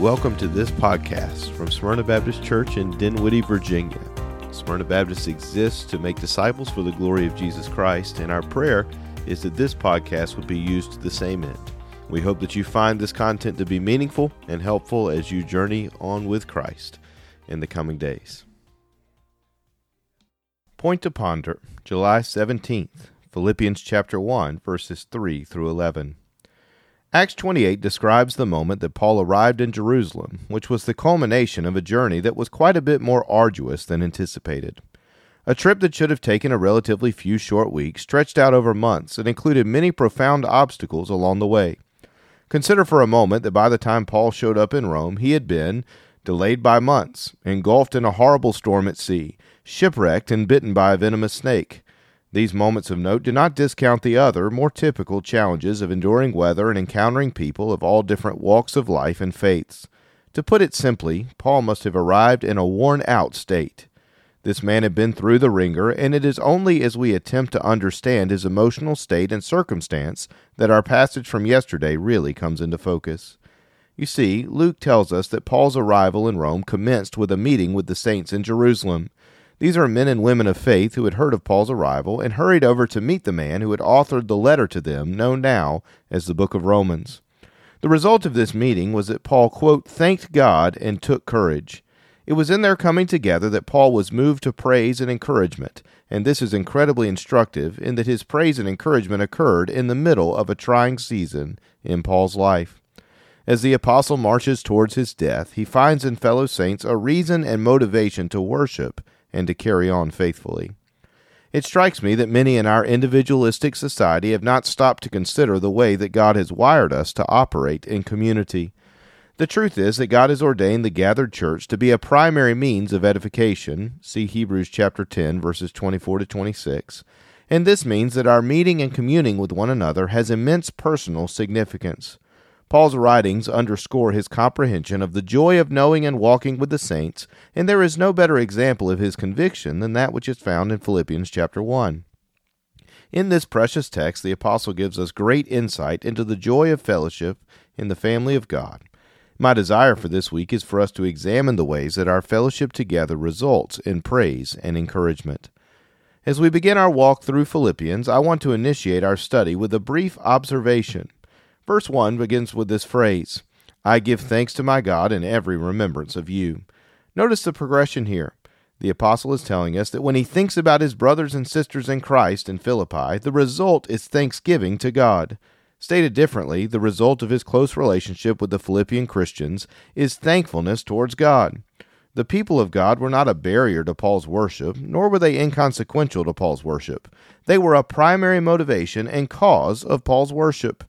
Welcome to this podcast from Smyrna Baptist Church in Dinwiddie, Virginia. Smyrna Baptist exists to make disciples for the glory of Jesus Christ, and our prayer is that this podcast would be used to the same end. We hope that you find this content to be meaningful and helpful as you journey on with Christ in the coming days. Point to ponder, July 17th, Philippians chapter 1, verses 3 through 11. Acts 28 describes the moment that Paul arrived in Jerusalem, which was the culmination of a journey that was quite a bit more arduous than anticipated. A trip that should have taken a relatively few short weeks stretched out over months and included many profound obstacles along the way. Consider for a moment that by the time Paul showed up in Rome, he had been delayed by months, engulfed in a horrible storm at sea, shipwrecked and bitten by a venomous snake, these moments of note do not discount the other, more typical challenges of enduring weather and encountering people of all different walks of life and faiths. To put it simply, Paul must have arrived in a worn out state. This man had been through the ringer, and it is only as we attempt to understand his emotional state and circumstance that our passage from yesterday really comes into focus. You see, Luke tells us that Paul's arrival in Rome commenced with a meeting with the saints in Jerusalem. These are men and women of faith who had heard of Paul's arrival and hurried over to meet the man who had authored the letter to them, known now as the book of Romans. The result of this meeting was that Paul, quote, thanked God and took courage. It was in their coming together that Paul was moved to praise and encouragement, and this is incredibly instructive in that his praise and encouragement occurred in the middle of a trying season in Paul's life. As the apostle marches towards his death, he finds in fellow saints a reason and motivation to worship and to carry on faithfully. It strikes me that many in our individualistic society have not stopped to consider the way that God has wired us to operate in community. The truth is that God has ordained the gathered church to be a primary means of edification. See Hebrews chapter 10 verses 24 to 26. And this means that our meeting and communing with one another has immense personal significance. Paul's writings underscore his comprehension of the joy of knowing and walking with the saints, and there is no better example of his conviction than that which is found in Philippians chapter 1. In this precious text, the apostle gives us great insight into the joy of fellowship in the family of God. My desire for this week is for us to examine the ways that our fellowship together results in praise and encouragement. As we begin our walk through Philippians, I want to initiate our study with a brief observation. Verse 1 begins with this phrase I give thanks to my God in every remembrance of you. Notice the progression here. The apostle is telling us that when he thinks about his brothers and sisters in Christ in Philippi, the result is thanksgiving to God. Stated differently, the result of his close relationship with the Philippian Christians is thankfulness towards God. The people of God were not a barrier to Paul's worship, nor were they inconsequential to Paul's worship. They were a primary motivation and cause of Paul's worship.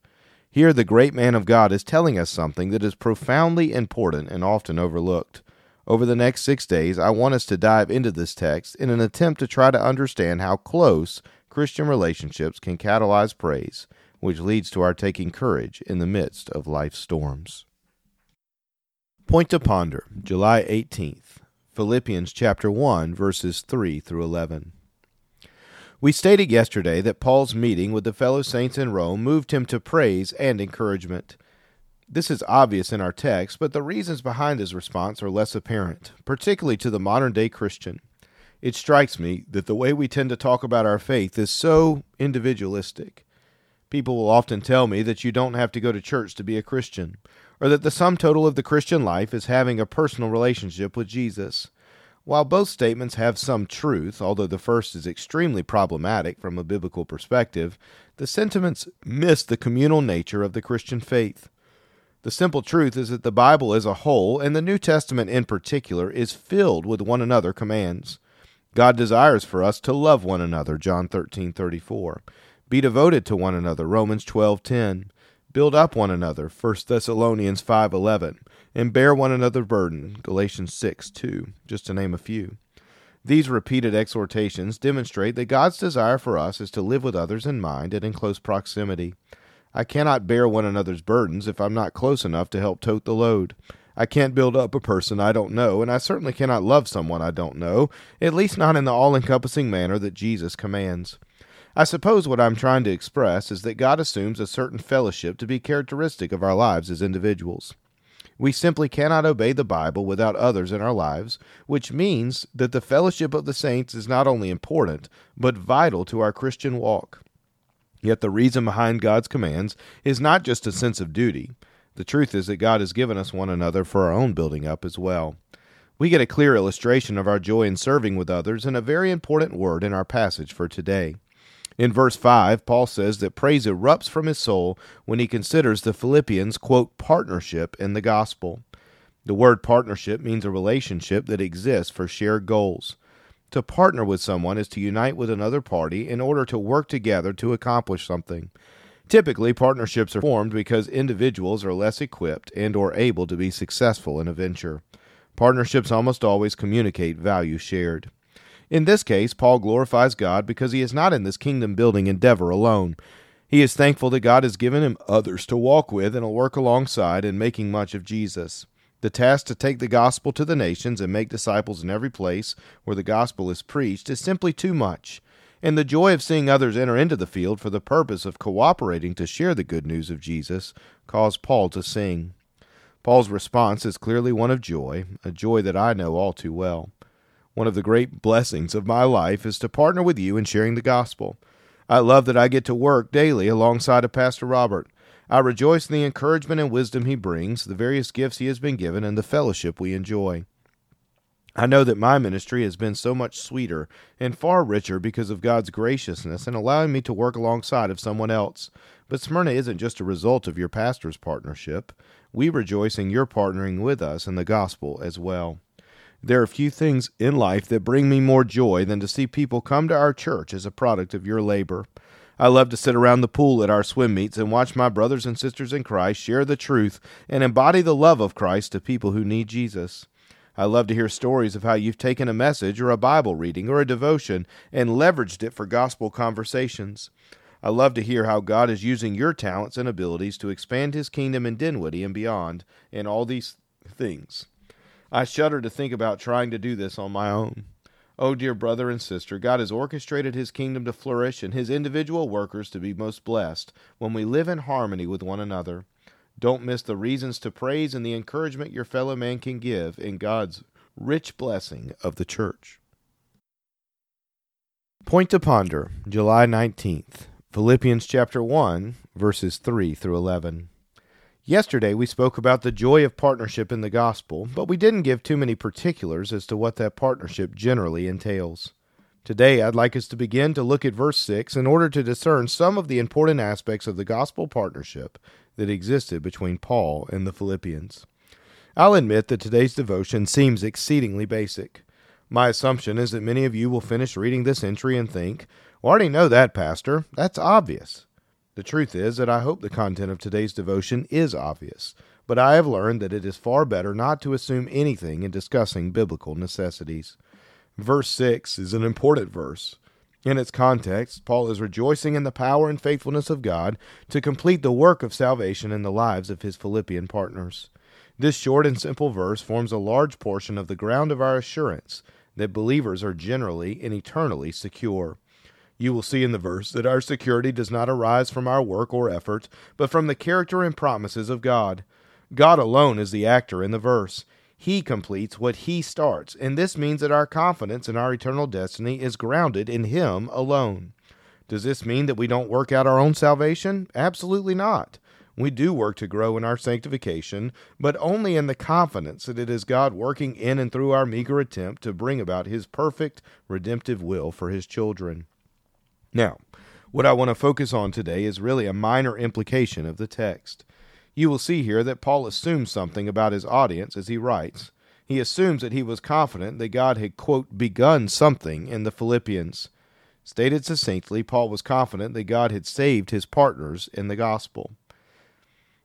Here, the great man of God is telling us something that is profoundly important and often overlooked. Over the next six days, I want us to dive into this text in an attempt to try to understand how close Christian relationships can catalyze praise, which leads to our taking courage in the midst of life's storms. Point to ponder, July 18th, Philippians chapter 1, verses 3 through 11. We stated yesterday that Paul's meeting with the fellow saints in Rome moved him to praise and encouragement. This is obvious in our text, but the reasons behind his response are less apparent, particularly to the modern day Christian. It strikes me that the way we tend to talk about our faith is so individualistic. People will often tell me that you don't have to go to church to be a Christian, or that the sum total of the Christian life is having a personal relationship with Jesus. While both statements have some truth, although the first is extremely problematic from a biblical perspective, the sentiments miss the communal nature of the Christian faith. The simple truth is that the Bible as a whole, and the New Testament in particular, is filled with one another commands. God desires for us to love one another, John 13:34. Be devoted to one another, Romans 12:10. Build up one another, 1 Thessalonians 5:11 and bear one another's burden, Galatians 6 2, just to name a few. These repeated exhortations demonstrate that God's desire for us is to live with others in mind and in close proximity. I cannot bear one another's burdens if I'm not close enough to help tote the load. I can't build up a person I don't know, and I certainly cannot love someone I don't know, at least not in the all encompassing manner that Jesus commands. I suppose what I'm trying to express is that God assumes a certain fellowship to be characteristic of our lives as individuals. We simply cannot obey the Bible without others in our lives, which means that the fellowship of the saints is not only important, but vital to our Christian walk. Yet the reason behind God's commands is not just a sense of duty. The truth is that God has given us one another for our own building up as well. We get a clear illustration of our joy in serving with others in a very important word in our passage for today. In verse 5, Paul says that praise erupts from his soul when he considers the Philippians' quote, partnership in the gospel. The word partnership means a relationship that exists for shared goals. To partner with someone is to unite with another party in order to work together to accomplish something. Typically, partnerships are formed because individuals are less equipped and or able to be successful in a venture. Partnerships almost always communicate value shared. In this case, Paul glorifies God because he is not in this kingdom building endeavor alone. He is thankful that God has given him others to walk with and will work alongside in making much of Jesus. The task to take the gospel to the nations and make disciples in every place where the gospel is preached is simply too much. And the joy of seeing others enter into the field for the purpose of cooperating to share the good news of Jesus caused Paul to sing. Paul's response is clearly one of joy, a joy that I know all too well. One of the great blessings of my life is to partner with you in sharing the gospel. I love that I get to work daily alongside of Pastor Robert. I rejoice in the encouragement and wisdom he brings, the various gifts he has been given, and the fellowship we enjoy. I know that my ministry has been so much sweeter and far richer because of God's graciousness in allowing me to work alongside of someone else. But Smyrna isn't just a result of your pastor's partnership. We rejoice in your partnering with us in the gospel as well. There are few things in life that bring me more joy than to see people come to our church as a product of your labor. I love to sit around the pool at our swim meets and watch my brothers and sisters in Christ share the truth and embody the love of Christ to people who need Jesus. I love to hear stories of how you've taken a message or a Bible reading or a devotion and leveraged it for gospel conversations. I love to hear how God is using your talents and abilities to expand his kingdom in Dinwiddie and beyond in all these things. I shudder to think about trying to do this on my own. Oh, dear brother and sister, God has orchestrated his kingdom to flourish and his individual workers to be most blessed when we live in harmony with one another. Don't miss the reasons to praise and the encouragement your fellow man can give in God's rich blessing of the church. Point to ponder, July 19th, Philippians chapter 1, verses 3 through 11. Yesterday we spoke about the joy of partnership in the gospel, but we didn't give too many particulars as to what that partnership generally entails. Today I'd like us to begin to look at verse 6 in order to discern some of the important aspects of the gospel partnership that existed between Paul and the Philippians. I'll admit that today's devotion seems exceedingly basic. My assumption is that many of you will finish reading this entry and think, well, I already know that, Pastor. That's obvious. The truth is that I hope the content of today's devotion is obvious, but I have learned that it is far better not to assume anything in discussing biblical necessities. Verse 6 is an important verse. In its context, Paul is rejoicing in the power and faithfulness of God to complete the work of salvation in the lives of his Philippian partners. This short and simple verse forms a large portion of the ground of our assurance that believers are generally and eternally secure. You will see in the verse that our security does not arise from our work or effort, but from the character and promises of God. God alone is the actor in the verse. He completes what He starts, and this means that our confidence in our eternal destiny is grounded in Him alone. Does this mean that we don't work out our own salvation? Absolutely not. We do work to grow in our sanctification, but only in the confidence that it is God working in and through our meager attempt to bring about His perfect redemptive will for His children. Now, what I want to focus on today is really a minor implication of the text. You will see here that Paul assumes something about his audience as he writes. He assumes that he was confident that God had, quote, begun something in the Philippians. Stated succinctly, Paul was confident that God had saved his partners in the gospel.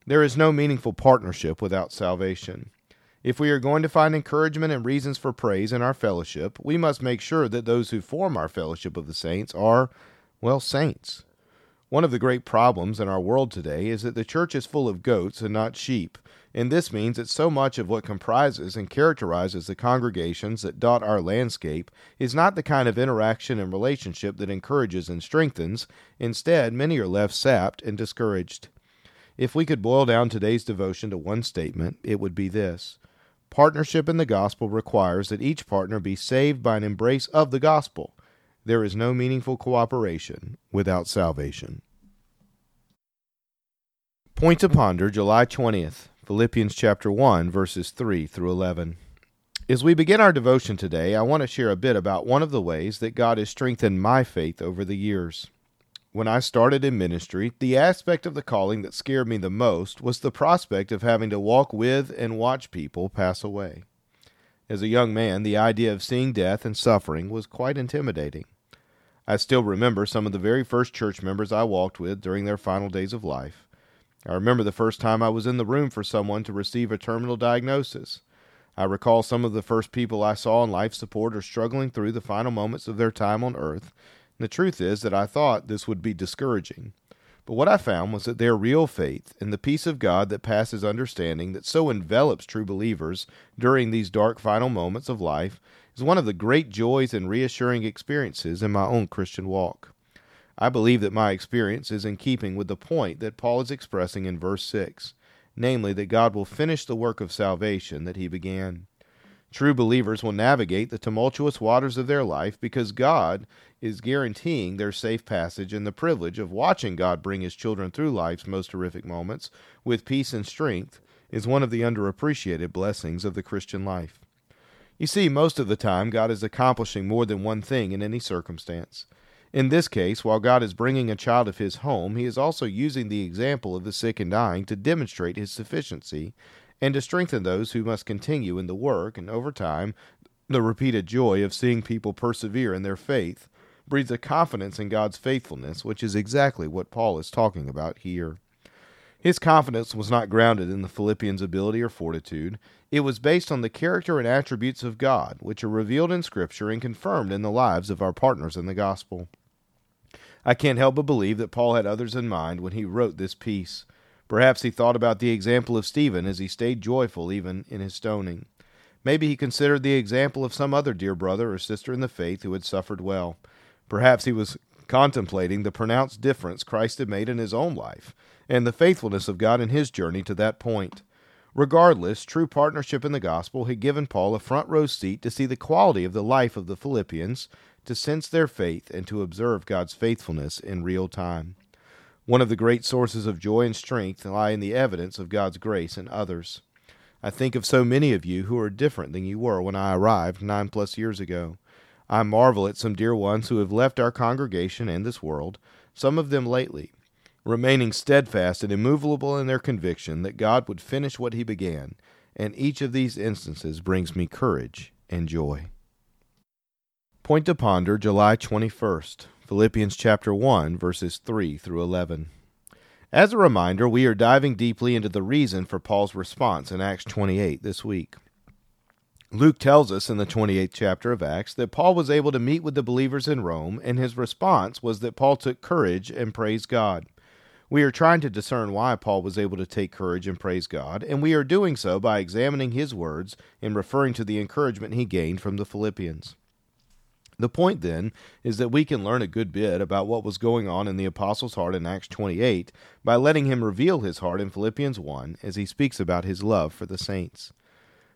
There is no meaningful partnership without salvation. If we are going to find encouragement and reasons for praise in our fellowship, we must make sure that those who form our fellowship of the saints are, well, saints. One of the great problems in our world today is that the church is full of goats and not sheep, and this means that so much of what comprises and characterizes the congregations that dot our landscape is not the kind of interaction and relationship that encourages and strengthens. Instead, many are left sapped and discouraged. If we could boil down today's devotion to one statement, it would be this Partnership in the gospel requires that each partner be saved by an embrace of the gospel. There is no meaningful cooperation without salvation. Point to ponder July 20th, Philippians chapter 1 verses 3 through 11. As we begin our devotion today, I want to share a bit about one of the ways that God has strengthened my faith over the years. When I started in ministry, the aspect of the calling that scared me the most was the prospect of having to walk with and watch people pass away. As a young man, the idea of seeing death and suffering was quite intimidating. I still remember some of the very first church members I walked with during their final days of life. I remember the first time I was in the room for someone to receive a terminal diagnosis. I recall some of the first people I saw in life support or struggling through the final moments of their time on earth. And the truth is that I thought this would be discouraging. But what I found was that their real faith and the peace of God that passes understanding that so envelops true believers during these dark final moments of life is one of the great joys and reassuring experiences in my own Christian walk. I believe that my experience is in keeping with the point that Paul is expressing in verse 6, namely that God will finish the work of salvation that he began. True believers will navigate the tumultuous waters of their life because God is guaranteeing their safe passage and the privilege of watching God bring his children through life's most horrific moments with peace and strength is one of the underappreciated blessings of the Christian life. You see, most of the time, God is accomplishing more than one thing in any circumstance. In this case, while God is bringing a child of his home, he is also using the example of the sick and dying to demonstrate his sufficiency and to strengthen those who must continue in the work, and over time, the repeated joy of seeing people persevere in their faith breeds a confidence in God's faithfulness, which is exactly what Paul is talking about here. His confidence was not grounded in the Philippians' ability or fortitude. It was based on the character and attributes of God, which are revealed in Scripture and confirmed in the lives of our partners in the gospel. I can't help but believe that Paul had others in mind when he wrote this piece. Perhaps he thought about the example of Stephen as he stayed joyful even in his stoning. Maybe he considered the example of some other dear brother or sister in the faith who had suffered well. Perhaps he was contemplating the pronounced difference Christ had made in his own life and the faithfulness of God in his journey to that point. Regardless, true partnership in the gospel had given Paul a front row seat to see the quality of the life of the Philippians, to sense their faith, and to observe God's faithfulness in real time. One of the great sources of joy and strength lie in the evidence of God's grace in others. I think of so many of you who are different than you were when I arrived nine plus years ago. I marvel at some dear ones who have left our congregation and this world, some of them lately, remaining steadfast and immovable in their conviction that God would finish what he began, and each of these instances brings me courage and joy. Point to ponder July 21st, Philippians chapter 1 verses 3 through 11. As a reminder, we are diving deeply into the reason for Paul's response in Acts 28 this week. Luke tells us in the 28th chapter of Acts that Paul was able to meet with the believers in Rome, and his response was that Paul took courage and praised God. We are trying to discern why Paul was able to take courage and praise God, and we are doing so by examining his words and referring to the encouragement he gained from the Philippians. The point, then, is that we can learn a good bit about what was going on in the apostle's heart in Acts 28 by letting him reveal his heart in Philippians 1 as he speaks about his love for the saints.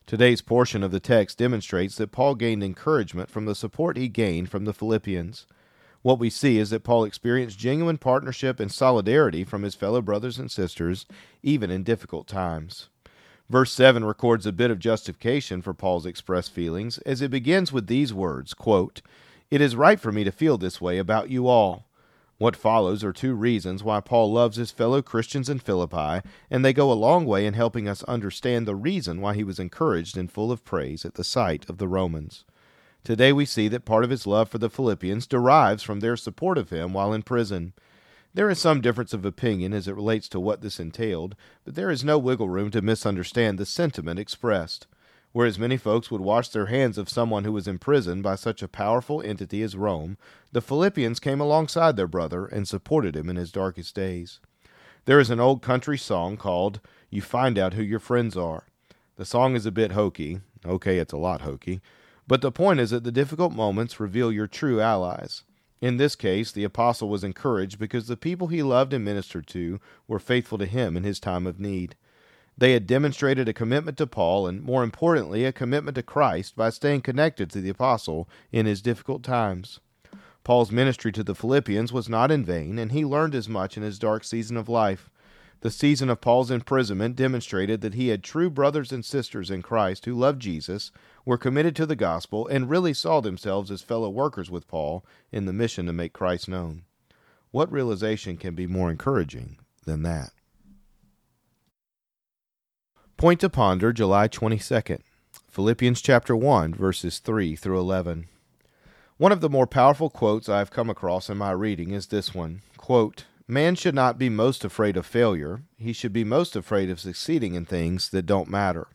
Today's portion of the text demonstrates that Paul gained encouragement from the support he gained from the Philippians. What we see is that Paul experienced genuine partnership and solidarity from his fellow brothers and sisters, even in difficult times. Verse 7 records a bit of justification for Paul's expressed feelings as it begins with these words quote, It is right for me to feel this way about you all. What follows are two reasons why Paul loves his fellow Christians in Philippi, and they go a long way in helping us understand the reason why he was encouraged and full of praise at the sight of the Romans. Today we see that part of his love for the Philippians derives from their support of him while in prison. There is some difference of opinion as it relates to what this entailed, but there is no wiggle room to misunderstand the sentiment expressed. Whereas many folks would wash their hands of someone who was imprisoned by such a powerful entity as Rome, the Philippians came alongside their brother and supported him in his darkest days. There is an old country song called You Find Out Who Your Friends Are. The song is a bit hokey. Okay, it's a lot hokey but the point is that the difficult moments reveal your true allies. In this case, the apostle was encouraged because the people he loved and ministered to were faithful to him in his time of need. They had demonstrated a commitment to Paul and, more importantly, a commitment to Christ by staying connected to the apostle in his difficult times. Paul's ministry to the Philippians was not in vain, and he learned as much in his dark season of life. The season of Paul's imprisonment demonstrated that he had true brothers and sisters in Christ who loved Jesus, were committed to the gospel, and really saw themselves as fellow workers with Paul in the mission to make Christ known. What realization can be more encouraging than that? Point to ponder July 22nd. Philippians chapter 1 verses 3 through 11. One of the more powerful quotes I have come across in my reading is this one. Quote, Man should not be most afraid of failure. He should be most afraid of succeeding in things that don't matter.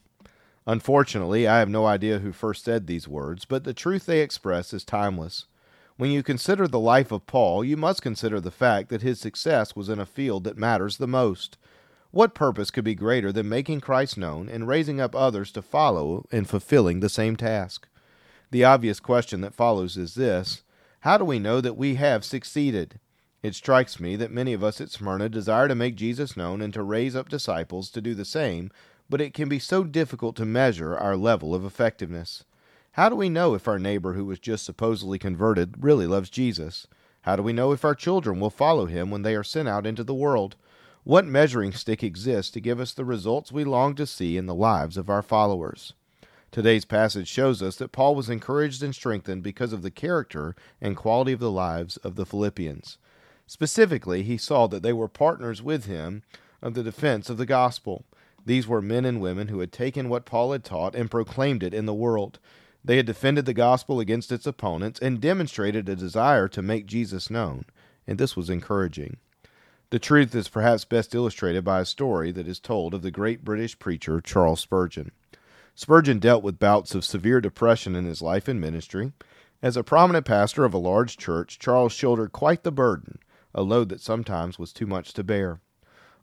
Unfortunately, I have no idea who first said these words, but the truth they express is timeless. When you consider the life of Paul, you must consider the fact that his success was in a field that matters the most. What purpose could be greater than making Christ known and raising up others to follow in fulfilling the same task? The obvious question that follows is this How do we know that we have succeeded? It strikes me that many of us at Smyrna desire to make Jesus known and to raise up disciples to do the same, but it can be so difficult to measure our level of effectiveness. How do we know if our neighbor who was just supposedly converted really loves Jesus? How do we know if our children will follow him when they are sent out into the world? What measuring stick exists to give us the results we long to see in the lives of our followers? Today's passage shows us that Paul was encouraged and strengthened because of the character and quality of the lives of the Philippians. Specifically, he saw that they were partners with him of the defense of the gospel. These were men and women who had taken what Paul had taught and proclaimed it in the world. They had defended the gospel against its opponents and demonstrated a desire to make Jesus known, and this was encouraging. The truth is perhaps best illustrated by a story that is told of the great British preacher Charles Spurgeon. Spurgeon dealt with bouts of severe depression in his life and ministry. As a prominent pastor of a large church, Charles shouldered quite the burden a load that sometimes was too much to bear.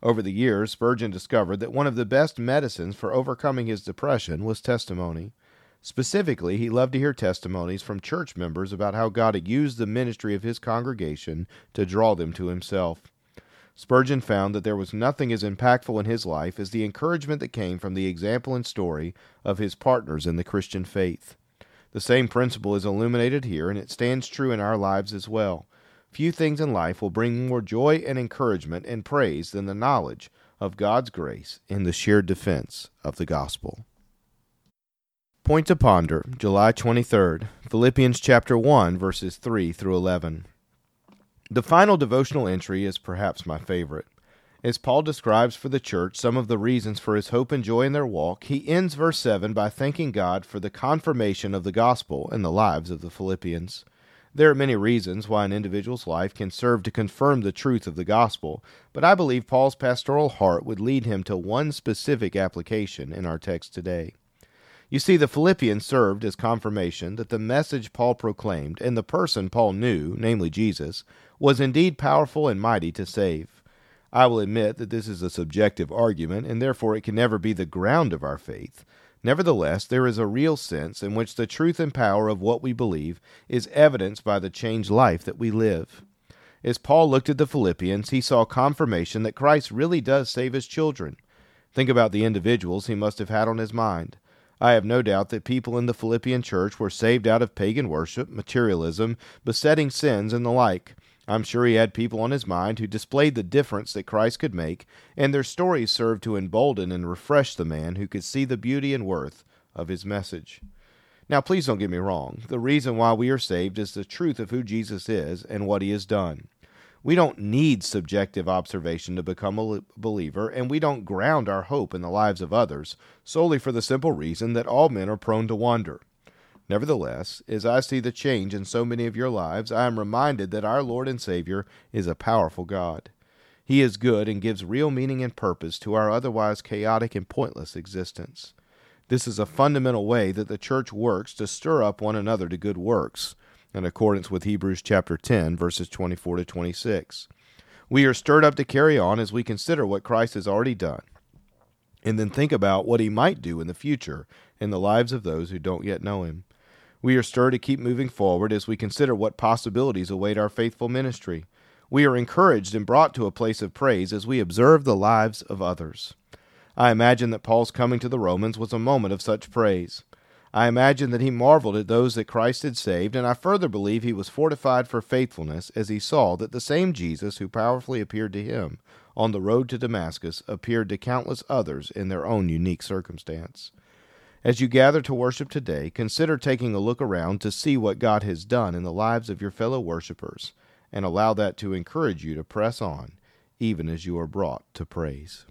Over the years, Spurgeon discovered that one of the best medicines for overcoming his depression was testimony. Specifically, he loved to hear testimonies from church members about how God had used the ministry of his congregation to draw them to himself. Spurgeon found that there was nothing as impactful in his life as the encouragement that came from the example and story of his partners in the Christian faith. The same principle is illuminated here, and it stands true in our lives as well. Few things in life will bring more joy and encouragement and praise than the knowledge of God's grace in the sheer defense of the gospel. Point to ponder, July 23rd, Philippians chapter 1 verses 3 through 11. The final devotional entry is perhaps my favorite. As Paul describes for the church some of the reasons for his hope and joy in their walk, he ends verse 7 by thanking God for the confirmation of the gospel in the lives of the Philippians. There are many reasons why an individual's life can serve to confirm the truth of the gospel, but I believe Paul's pastoral heart would lead him to one specific application in our text today. You see, the Philippians served as confirmation that the message Paul proclaimed and the person Paul knew, namely Jesus, was indeed powerful and mighty to save. I will admit that this is a subjective argument, and therefore it can never be the ground of our faith. Nevertheless, there is a real sense in which the truth and power of what we believe is evidenced by the changed life that we live. As Paul looked at the Philippians, he saw confirmation that Christ really does save his children. Think about the individuals he must have had on his mind. I have no doubt that people in the Philippian church were saved out of pagan worship, materialism, besetting sins, and the like. I'm sure he had people on his mind who displayed the difference that Christ could make, and their stories served to embolden and refresh the man who could see the beauty and worth of his message. Now, please don't get me wrong. The reason why we are saved is the truth of who Jesus is and what he has done. We don't need subjective observation to become a believer, and we don't ground our hope in the lives of others solely for the simple reason that all men are prone to wander. Nevertheless, as I see the change in so many of your lives, I am reminded that our Lord and Savior is a powerful God. He is good and gives real meaning and purpose to our otherwise chaotic and pointless existence. This is a fundamental way that the church works to stir up one another to good works, in accordance with Hebrews chapter 10 verses 24 to 26. We are stirred up to carry on as we consider what Christ has already done and then think about what he might do in the future in the lives of those who don't yet know him. We are stirred to keep moving forward as we consider what possibilities await our faithful ministry. We are encouraged and brought to a place of praise as we observe the lives of others. I imagine that Paul's coming to the Romans was a moment of such praise. I imagine that he marveled at those that Christ had saved, and I further believe he was fortified for faithfulness as he saw that the same Jesus who powerfully appeared to him on the road to Damascus appeared to countless others in their own unique circumstance. As you gather to worship today, consider taking a look around to see what God has done in the lives of your fellow worshipers, and allow that to encourage you to press on, even as you are brought to praise.